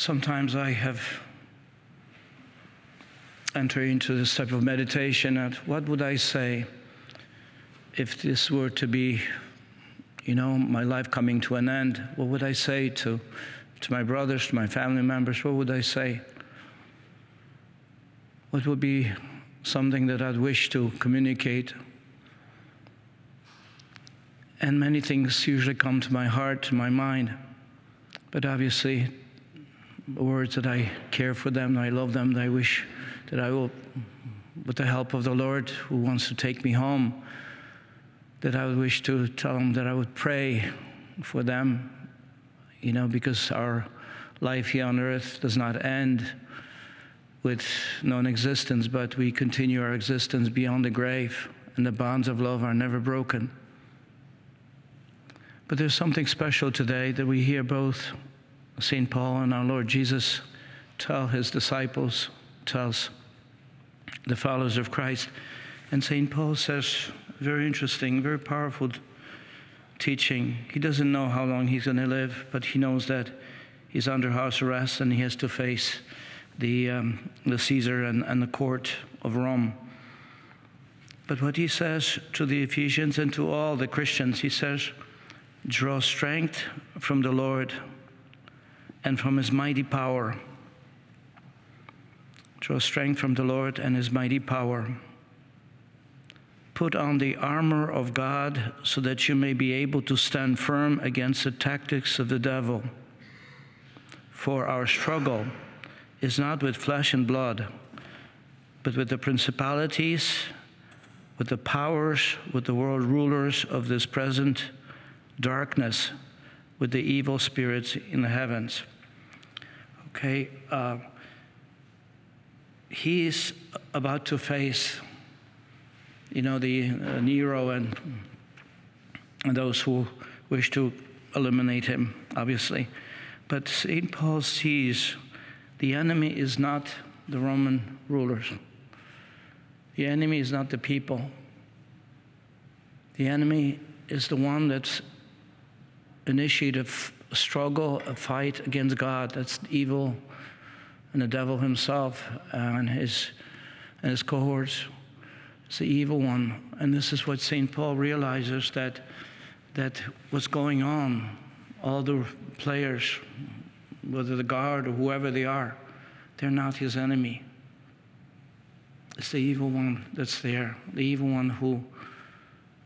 sometimes I have entered into this type of meditation at what would I say if this were to be, you know, my life coming to an end? What would I say to, to my brothers, to my family members? What would I say? What would be something that I'd wish to communicate? And many things usually come to my heart, to my mind. But obviously, words that I care for them, I love them, I wish that I will, with the help of the Lord who wants to take me home, that I would wish to tell them that I would pray for them, you know, because our life here on earth does not end with non existence, but we continue our existence beyond the grave, and the bonds of love are never broken. But there's something special today that we hear both St. Paul and our Lord Jesus tell his disciples, tells the followers of Christ. And St. Paul says, very interesting, very powerful teaching. He doesn't know how long he's going to live, but he knows that he's under house arrest and he has to face the, um, the Caesar and, and the court of Rome. But what he says to the Ephesians and to all the Christians, he says, Draw strength from the Lord and from his mighty power. Draw strength from the Lord and his mighty power. Put on the armor of God so that you may be able to stand firm against the tactics of the devil. For our struggle is not with flesh and blood, but with the principalities, with the powers, with the world rulers of this present darkness with the evil spirits in the heavens. Okay, uh, he's about to face, you know, the uh, Nero and, and those who wish to eliminate him, obviously. But St. Paul sees the enemy is not the Roman rulers. The enemy is not the people. The enemy is the one that's initiate a, f- a struggle, a fight against God. That's evil and the devil himself and his, and his cohorts. It's the evil one. And this is what St. Paul realizes that, that what's going on, all the players, whether the guard or whoever they are, they're not his enemy. It's the evil one that's there, the evil one who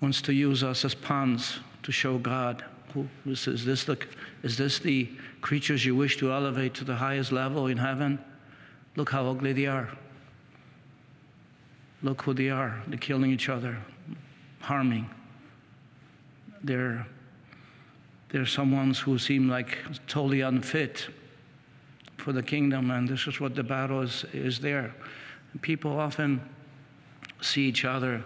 wants to use us as pawns to show God is this the, is this the creatures you wish to elevate to the highest level in heaven? Look how ugly they are. Look who they are. They're killing each other, harming. They're, they're someones who seem like totally unfit for the kingdom, and this is what the battle is, is there. And people often see each other,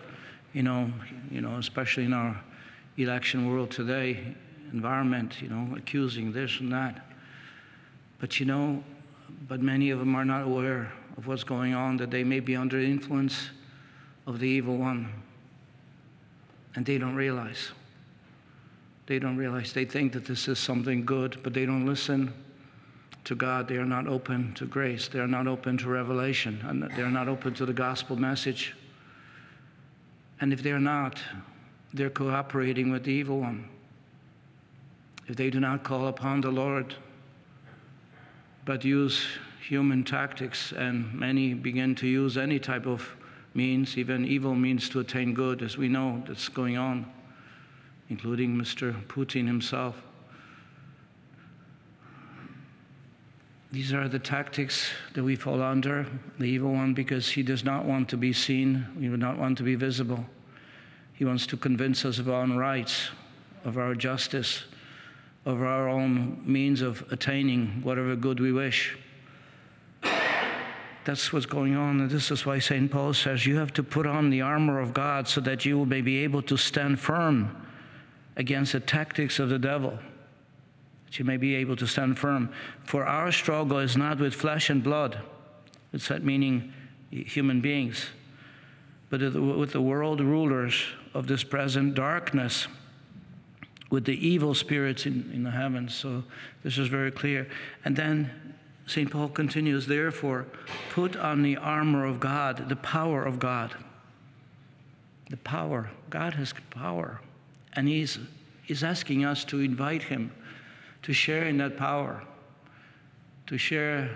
you know, you know, especially in our election world today, environment, you know, accusing this and that. But you know, but many of them are not aware of what's going on, that they may be under influence of the evil one. And they don't realize. They don't realize. They think that this is something good, but they don't listen to God. They are not open to grace. They are not open to revelation. And they are not open to the gospel message. And if they're not, they're cooperating with the evil one if they do not call upon the Lord, but use human tactics, and many begin to use any type of means, even evil means to attain good, as we know that's going on, including Mr. Putin himself. These are the tactics that we fall under, the evil one, because he does not want to be seen, he would not want to be visible. He wants to convince us of our own rights, of our justice, of our own means of attaining whatever good we wish. That's what's going on. And this is why St. Paul says you have to put on the armor of God so that you may be able to stand firm against the tactics of the devil. That you may be able to stand firm. For our struggle is not with flesh and blood, it's that meaning human beings, but with the world rulers of this present darkness with the evil spirits in, in the heavens. So this is very clear. And then St. Paul continues, therefore, put on the armor of God, the power of God. The power. God has power. And He's, he's asking us to invite Him to share in that power, to share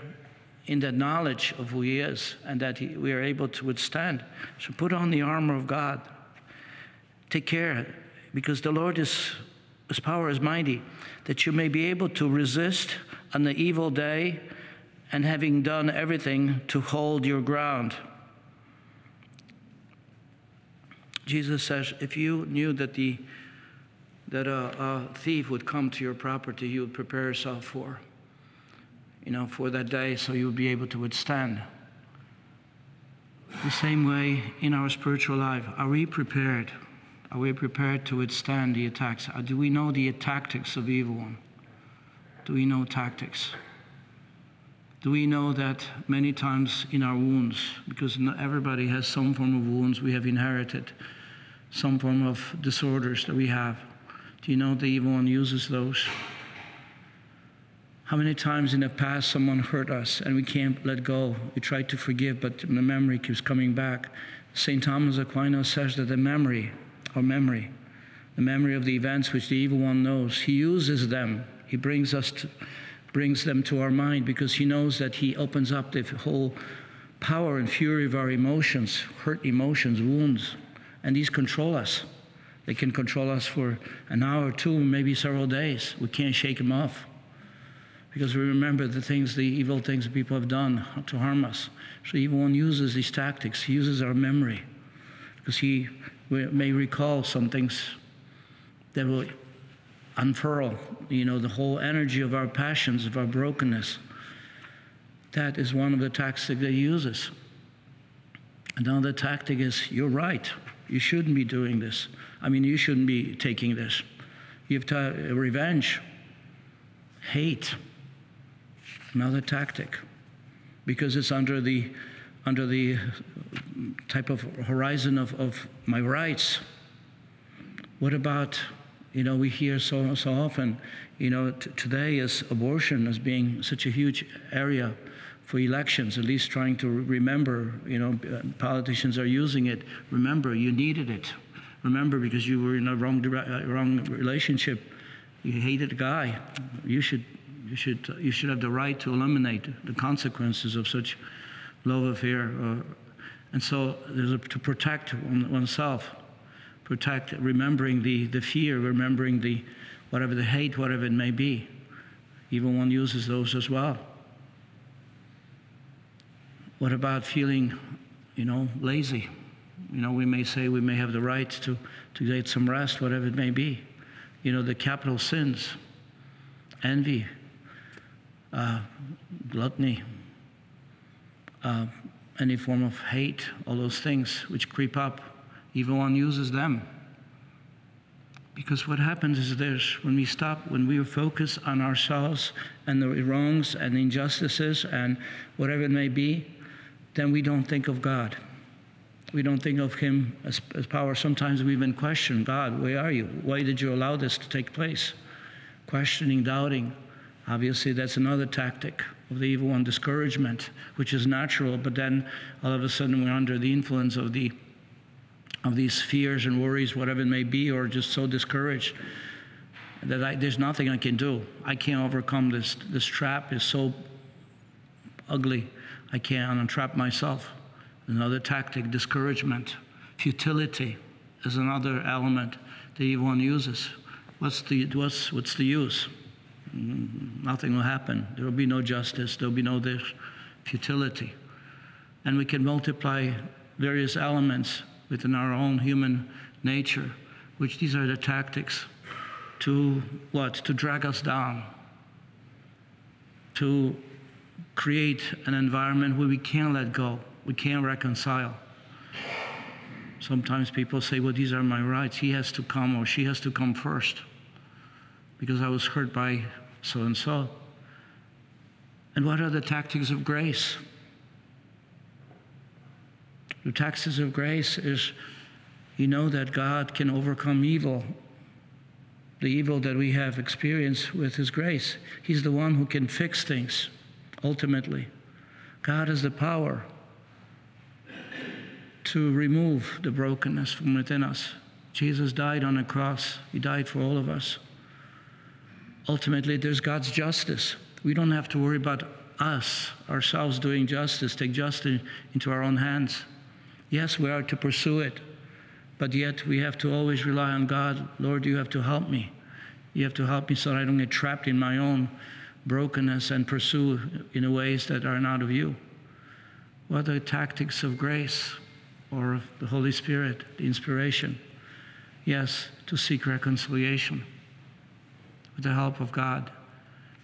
in that knowledge of who He is, and that he, we are able to withstand. So put on the armor of God. Take care, because the Lord is, His power is mighty, that you may be able to resist on the evil day and having done everything to hold your ground. Jesus says, if you knew that the that a, a, thief would come to your property, you would prepare yourself for, you know, for that day, so you would be able to withstand. The same way in our spiritual life, are we prepared? Are we prepared to withstand the attacks? Uh, do we know the tactics of evil one? Do we know tactics? Do we know that many times in our wounds, because everybody has some form of wounds we have inherited, some form of disorders that we have? Do you know the evil one uses those? How many times in the past someone hurt us and we can't let go? We try to forgive, but the memory keeps coming back. St. Thomas Aquinas says that the memory, our memory, the memory of the events which the evil one knows, he uses them. He brings us to, brings them to our mind because he knows that he opens up the whole power and fury of our emotions, hurt emotions, wounds, and these control us. They can control us for an hour or two, maybe several days. We can't shake them off because we remember the things, the evil things people have done to harm us. So evil one uses these tactics. He uses our memory because he may recall some things that will unfurl, you know, the whole energy of our passions, of our brokenness. That is one of the tactics he uses. Another tactic is, you're right. You shouldn't be doing this. I mean, you shouldn't be taking this. You have to revenge, hate. Another tactic, because it's under the under the type of horizon of, of my rights. What about you know, we hear so, so often, you know, t- today is abortion as being such a huge area for elections, at least trying to remember, you know, uh, politicians are using it. Remember, you needed it. Remember, because you were in a wrong, uh, wrong relationship, you hated a guy. You should, you, should, you should have the right to eliminate the consequences of such love affair. Uh, and so to protect oneself protect, remembering the, the fear, remembering the whatever the hate, whatever it may be. Even one uses those as well. What about feeling, you know, lazy? You know, we may say we may have the right to, to get some rest, whatever it may be. You know, the capital sins, envy, uh, gluttony, uh, any form of hate, all those things which creep up Evil one uses them. Because what happens is this when we stop, when we focus on ourselves and the wrongs and injustices and whatever it may be, then we don't think of God. We don't think of Him as, as power. Sometimes we even question God, where are you? Why did you allow this to take place? Questioning, doubting. Obviously, that's another tactic of the evil one, discouragement, which is natural, but then all of a sudden we're under the influence of the of these fears and worries, whatever it may be, or just so discouraged that I, there's nothing I can do. I can't overcome this. This trap is so ugly. I can't untrap myself. Another tactic, discouragement, futility is another element that evil one uses. What's the, what's, what's the use? Mm, nothing will happen. There will be no justice. There will be no this. Futility. And we can multiply various elements within our own human nature, which these are the tactics to what? To drag us down, to create an environment where we can't let go, we can't reconcile. Sometimes people say, well, these are my rights. He has to come or she has to come first because I was hurt by so and so. And what are the tactics of grace? The tactics of grace is you know that God can overcome evil, the evil that we have experienced with His grace. He's the one who can fix things. ultimately. God has the power to remove the brokenness from within us. Jesus died on a cross, He died for all of us. Ultimately, there's God's justice. We don't have to worry about us, ourselves, doing justice, take justice into our own hands. Yes, we are to pursue it, but yet we have to always rely on God. Lord, you have to help me. You have to help me so that I don't get trapped in my own brokenness and pursue in ways that are not of you. What are the tactics of grace or of the Holy Spirit, the inspiration? Yes, to seek reconciliation with the help of God.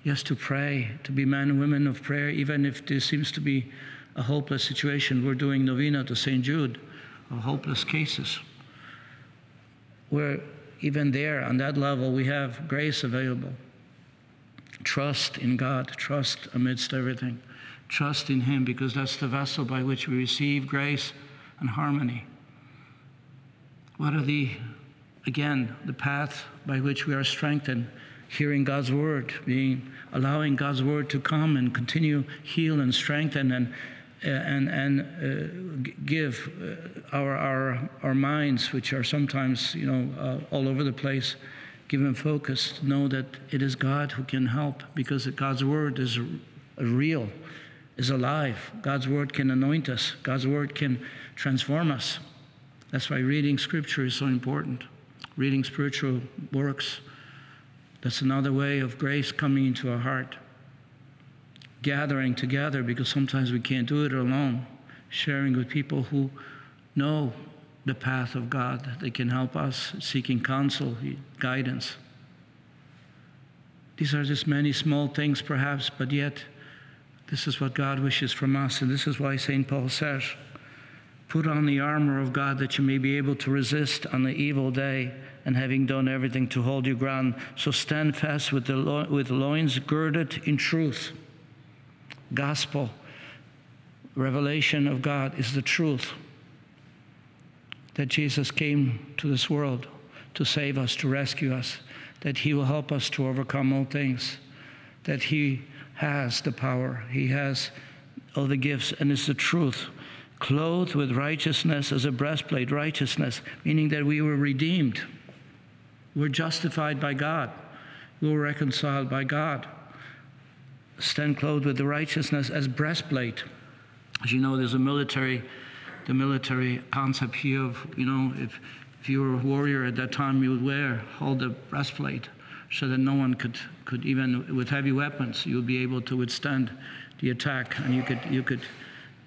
Yes, to pray, to be men and women of prayer, even if this seems to be a hopeless situation. We're doing novena to St. Jude of hopeless cases. Where even there, on that level, we have grace available. Trust in God, trust amidst everything. Trust in Him because that's the vessel by which we receive grace and harmony. What are the, again, the path by which we are strengthened? Hearing God's word, being allowing God's word to come and continue heal and strengthen and and and uh, give uh, our our our minds, which are sometimes you know uh, all over the place, give them focus. Know that it is God who can help because God's word is real, is alive. God's word can anoint us. God's word can transform us. That's why reading scripture is so important. Reading spiritual works. That's another way of grace coming into our heart. Gathering together because sometimes we can't do it alone. Sharing with people who know the path of God. They can help us seeking counsel, guidance. These are just many small things, perhaps, but yet this is what God wishes from us. And this is why St. Paul says, Put on the armor of God that you may be able to resist on the evil day, and having done everything to hold your ground, so stand fast with the, lo- with loins girded in truth. Gospel, revelation of God is the truth that Jesus came to this world to save us, to rescue us, that He will help us to overcome all things, that He has the power, He has all the gifts, and it's the truth. Clothed with righteousness as a breastplate, righteousness, meaning that we were redeemed. We're justified by God. We were reconciled by God. Stand clothed with the righteousness as breastplate. As you know, there's a military the military concept here of, you know, if, if you were a warrior at that time, you would wear, hold a breastplate so that no one could, could even, with heavy weapons, you would be able to withstand the attack and you could, you could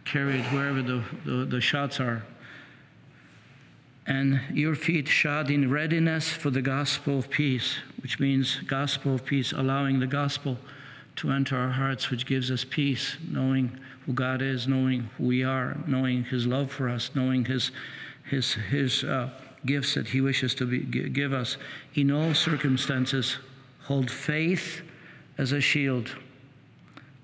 carry it wherever the, the, the shots are. And your feet shod in readiness for the gospel of peace, which means gospel of peace, allowing the gospel to enter our hearts, which gives us peace, knowing who God is, knowing who we are, knowing His love for us, knowing His, His, His uh, gifts that He wishes to be, give us. In all circumstances, hold faith as a shield,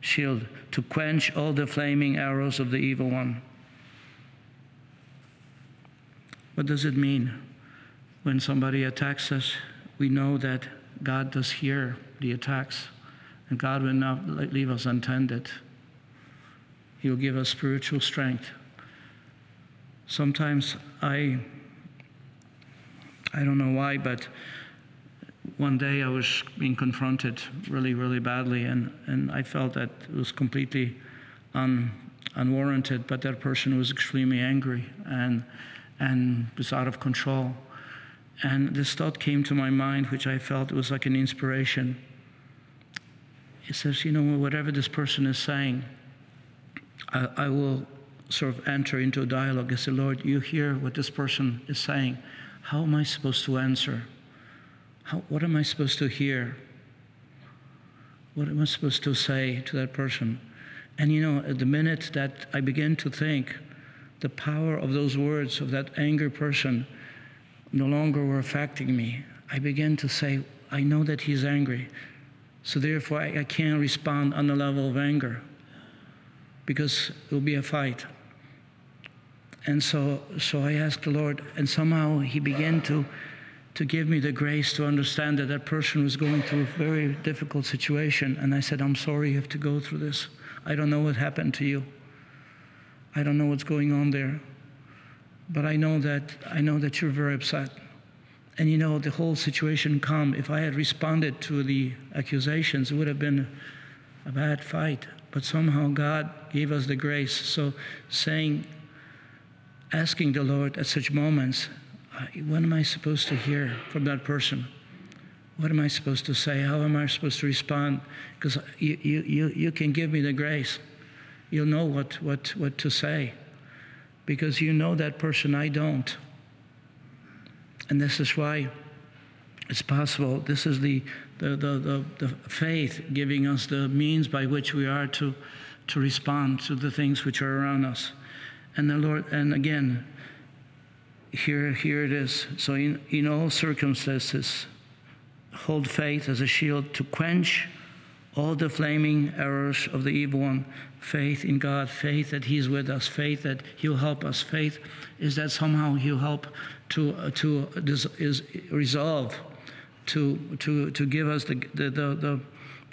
shield to quench all the flaming arrows of the evil one. What does it mean when somebody attacks us? We know that God does hear the attacks, and God will not leave us untended. He'll give us spiritual strength. Sometimes I, I don't know why, but one day I was being confronted really, really badly, and, and I felt that it was completely un, unwarranted, but that person was extremely angry and, and was out of control. And this thought came to my mind, which I felt was like an inspiration. It says, you know, whatever this person is saying, I, I will sort of enter into a dialogue and say, Lord, you hear what this person is saying. How am I supposed to answer? How, what am I supposed to hear? What am I supposed to say to that person? And you know, at the minute that I begin to think, the power of those words of that angry person no longer were affecting me. I began to say, I know that he's angry. So therefore, I, I can't respond on the level of anger because it will be a fight. And so, so I asked the Lord, and somehow He began to, to give me the grace to understand that that person was going through a very difficult situation. And I said, I'm sorry you have to go through this. I don't know what happened to you. I don't know what's going on there. But I know that I know that you're very upset. And you know, the whole situation calm. If I had responded to the accusations, it would have been a bad fight. But somehow God gave us the grace. So saying, asking the Lord at such moments, what am I supposed to hear from that person? What am I supposed to say? How am I supposed to respond? Because you, you, you, you can give me the grace. You'll know what, what, what to say. Because you know that person, I don't. And this is why it's possible. This is the, the, the, the, the faith giving us the means by which we are to, to respond to the things which are around us. And the Lord, and again, here, here it is. So in, in all circumstances, hold faith as a shield to quench all the flaming arrows of the evil one. Faith in God, faith that He's with us, faith that He'll help us. Faith is that somehow He'll help to, uh, to is resolve, to, to, to give us the, the, the,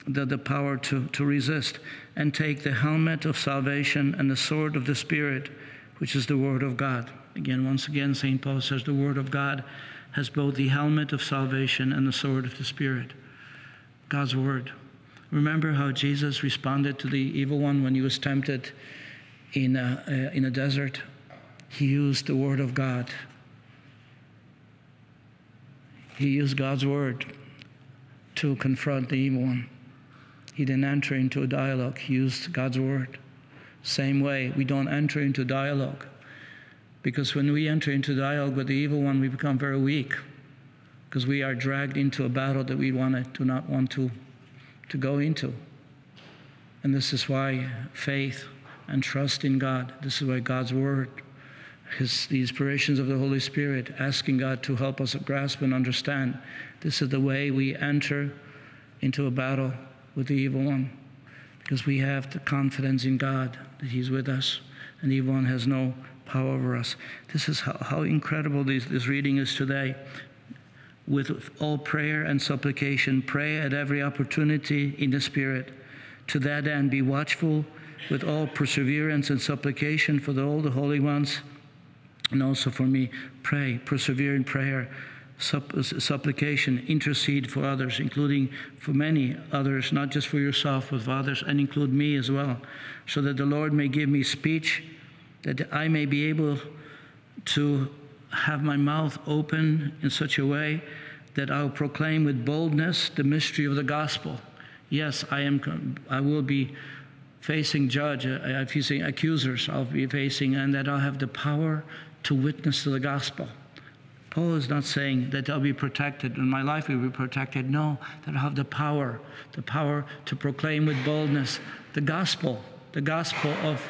the, the power to, to resist, and take the helmet of salvation and the sword of the Spirit, which is the Word of God. Again, once again, St. Paul says the Word of God has both the helmet of salvation and the sword of the Spirit. God's Word. Remember how Jesus responded to the evil one when he was tempted in a, uh, in a desert? He used the Word of God. He used God's Word to confront the evil one. He didn't enter into a dialogue, he used God's Word. Same way, we don't enter into dialogue because when we enter into dialogue with the evil one, we become very weak because we are dragged into a battle that we want to, do not want to, to go into. And this is why faith and trust in God, this is why God's Word, his, the inspirations of the Holy Spirit, asking God to help us grasp and understand. This is the way we enter into a battle with the evil one because we have the confidence in God that He's with us and the evil one has no power over us. This is how, how incredible this, this reading is today. With all prayer and supplication, pray at every opportunity in the Spirit. To that end, be watchful with all perseverance and supplication for the, all the holy ones, and also for me. Pray, persevere in prayer, supp- supplication, intercede for others, including for many others, not just for yourself, but for others, and include me as well, so that the Lord may give me speech that I may be able to have my mouth open in such a way that I'll proclaim with boldness the mystery of the gospel. Yes, I am. I will be facing judge, uh, facing accusers. I'll be facing, and that I'll have the power to witness to the gospel. Paul is not saying that I'll be protected and my life will be protected. No, that I'll have the power, the power to proclaim with boldness the gospel, the gospel of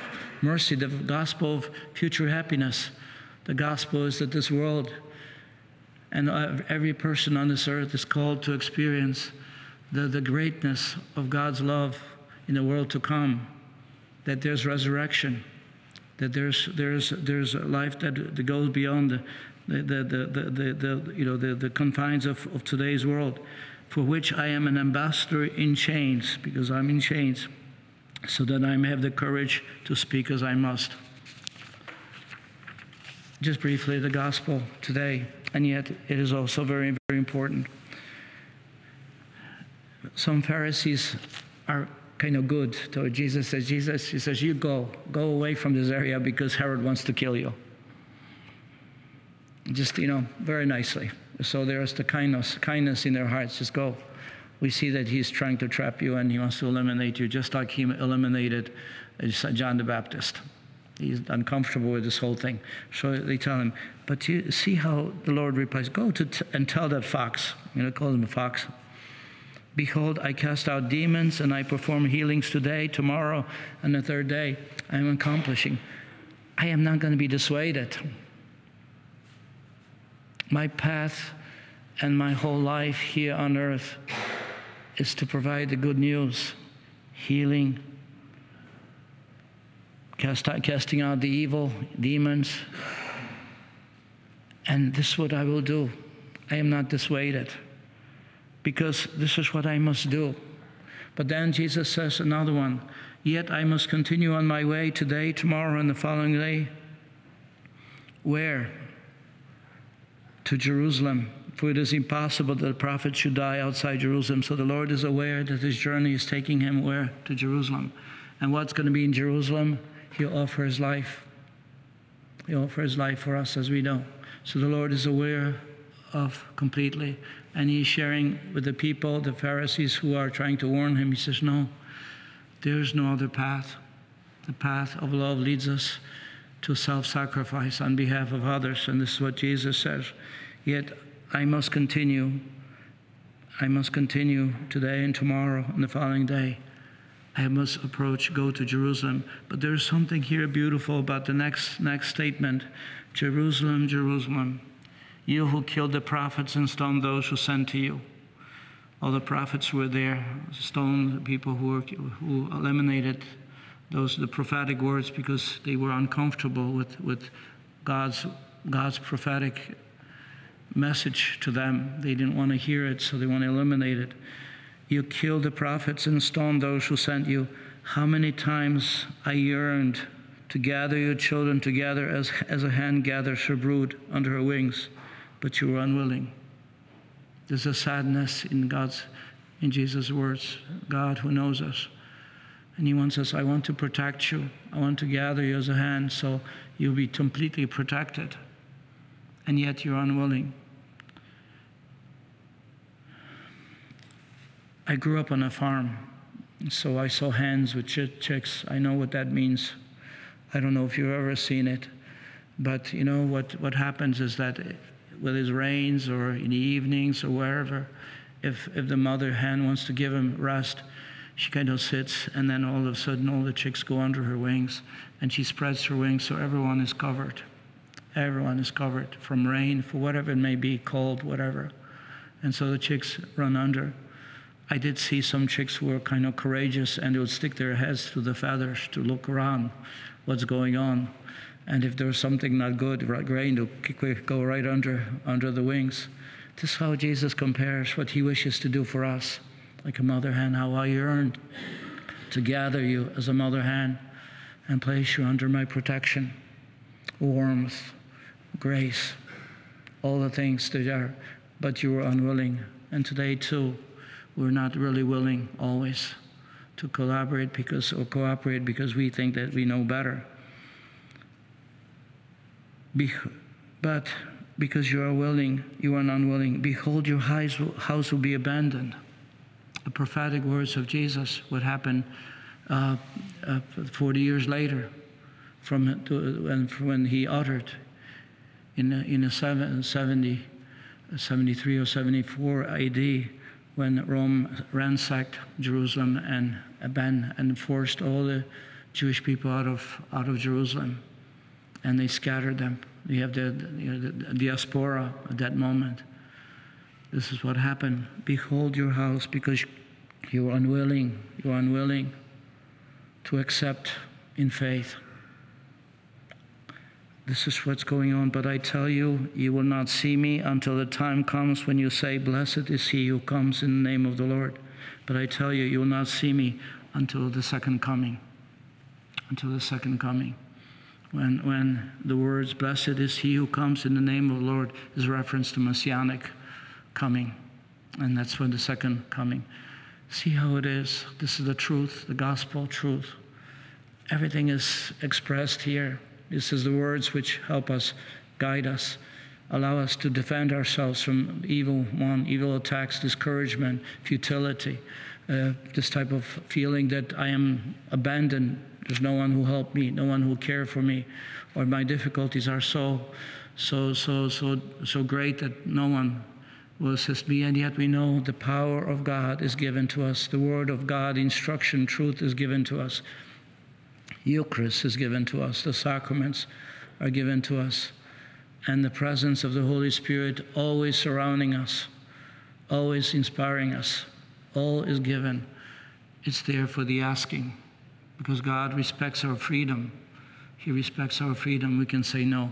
mercy, the gospel of future happiness. The gospel is that this world and uh, every person on this earth is called to experience the, the greatness of God's love in the world to come, that there's resurrection, that there's, there's, there's a life that, that goes beyond the, the, the, the, the, the, you know, the, the confines of, of today's world, for which I am an ambassador in chains, because I'm in chains so that I may have the courage to speak as I must. Just briefly, the gospel today, and yet it is also very, very important. Some Pharisees are kind of good So Jesus. Says Jesus, he says, "You go, go away from this area because Herod wants to kill you." Just you know, very nicely. So there's the kindness, kindness in their hearts. Just go we see that he's trying to trap you and he wants to eliminate you, just like he eliminated uh, John the Baptist. He's uncomfortable with this whole thing. So they tell him, but you see how the Lord replies, Go to t- and tell that fox, you know, call him a fox. Behold, I cast out demons and I perform healings today, tomorrow, and the third day. I am accomplishing. I am not going to be dissuaded. My path and my whole life here on earth is to provide the good news, healing, cast out, casting out the evil demons. And this is what I will do. I am not dissuaded because this is what I must do. But then Jesus says another one Yet I must continue on my way today, tomorrow, and the following day. Where? To Jerusalem. For it is impossible that a prophet should die outside Jerusalem. So the Lord is aware that his journey is taking him where? To Jerusalem. And what's going to be in Jerusalem? He'll offer his life. He'll offer his life for us, as we know. So the Lord is aware of completely. And he's sharing with the people, the Pharisees who are trying to warn him. He says, No, there's no other path. The path of love leads us to self sacrifice on behalf of others. And this is what Jesus says. Yet I must continue. I must continue today and tomorrow and the following day. I must approach, go to Jerusalem. But there's something here beautiful about the next, next statement Jerusalem, Jerusalem, you who killed the prophets and stoned those who sent to you. All the prophets were there, stoned the people who, were, who eliminated those the prophetic words because they were uncomfortable with, with God's, God's prophetic message to them. They didn't want to hear it, so they want to eliminate it. You killed the prophets and stoned those who sent you. How many times I yearned to gather your children together as, as a hen gathers her brood under her wings, but you were unwilling. There's a sadness in God's, in Jesus' words. God who knows us. And he wants us, I want to protect you. I want to gather you as a hen so you'll be completely protected. And yet you're unwilling. I grew up on a farm, so I saw hens with ch- chicks. I know what that means. I don't know if you've ever seen it, but you know what, what happens is that eh, whether it rains or in the evenings or wherever, if, if the mother hen wants to give him rest, she kind of sits, and then all of a sudden, all the chicks go under her wings, and she spreads her wings so everyone is covered. Everyone is covered from rain, for whatever it may be, cold, whatever. And so the chicks run under. I did see some chicks who were kind of courageous and they would stick their heads through the feathers to look around what's going on. And if there was something not good, right, grain, they'll go right under, under the wings. This is how Jesus compares what he wishes to do for us. Like a mother hen, how I yearned to gather you as a mother hen and place you under my protection, warmth, grace, all the things that are, but you were unwilling. And today, too, we're not really willing always to collaborate because or cooperate because we think that we know better. Be, but because you are willing, you are unwilling. Behold, your house will be abandoned. The prophetic words of Jesus would happen uh, uh, 40 years later from, to, from when he uttered in a, in a 70, 73 or 74 AD when Rome ransacked Jerusalem and abandoned and forced all the Jewish people out of, out of Jerusalem. And they scattered them. You have the, you know, the diaspora at that moment. This is what happened. Behold your house because you are unwilling. You are unwilling to accept in faith this is what's going on. But I tell you, you will not see me until the time comes when you say, Blessed is he who comes in the name of the Lord. But I tell you, you will not see me until the second coming. Until the second coming. When, when the words, Blessed is he who comes in the name of the Lord, is reference to messianic coming. And that's when the second coming. See how it is. This is the truth, the gospel truth. Everything is expressed here. This is the words which help us, guide us, allow us to defend ourselves from evil one, evil attacks, discouragement, futility, uh, this type of feeling that I am abandoned. There's no one who helped me, no one who cared for me, or my difficulties are so, so, so, so, so great that no one will assist me. And yet we know the power of God is given to us. The word of God, instruction, truth is given to us. Eucharist is given to us, the sacraments are given to us, and the presence of the Holy Spirit always surrounding us, always inspiring us. All is given. It's there for the asking because God respects our freedom. He respects our freedom. We can say no,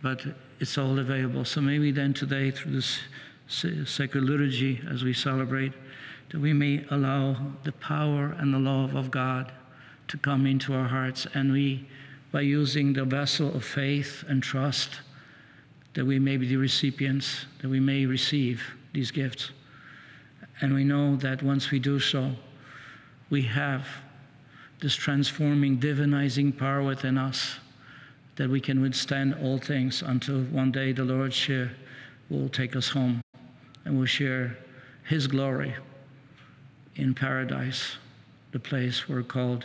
but it's all available. So maybe then today, through this sacred liturgy, as we celebrate, that we may allow the power and the love of God to come into our hearts, and we, by using the vessel of faith and trust, that we may be the recipients, that we may receive these gifts. And we know that once we do so, we have this transforming, divinizing power within us that we can withstand all things until one day the Lord will take us home and will share His glory in paradise, the place we're called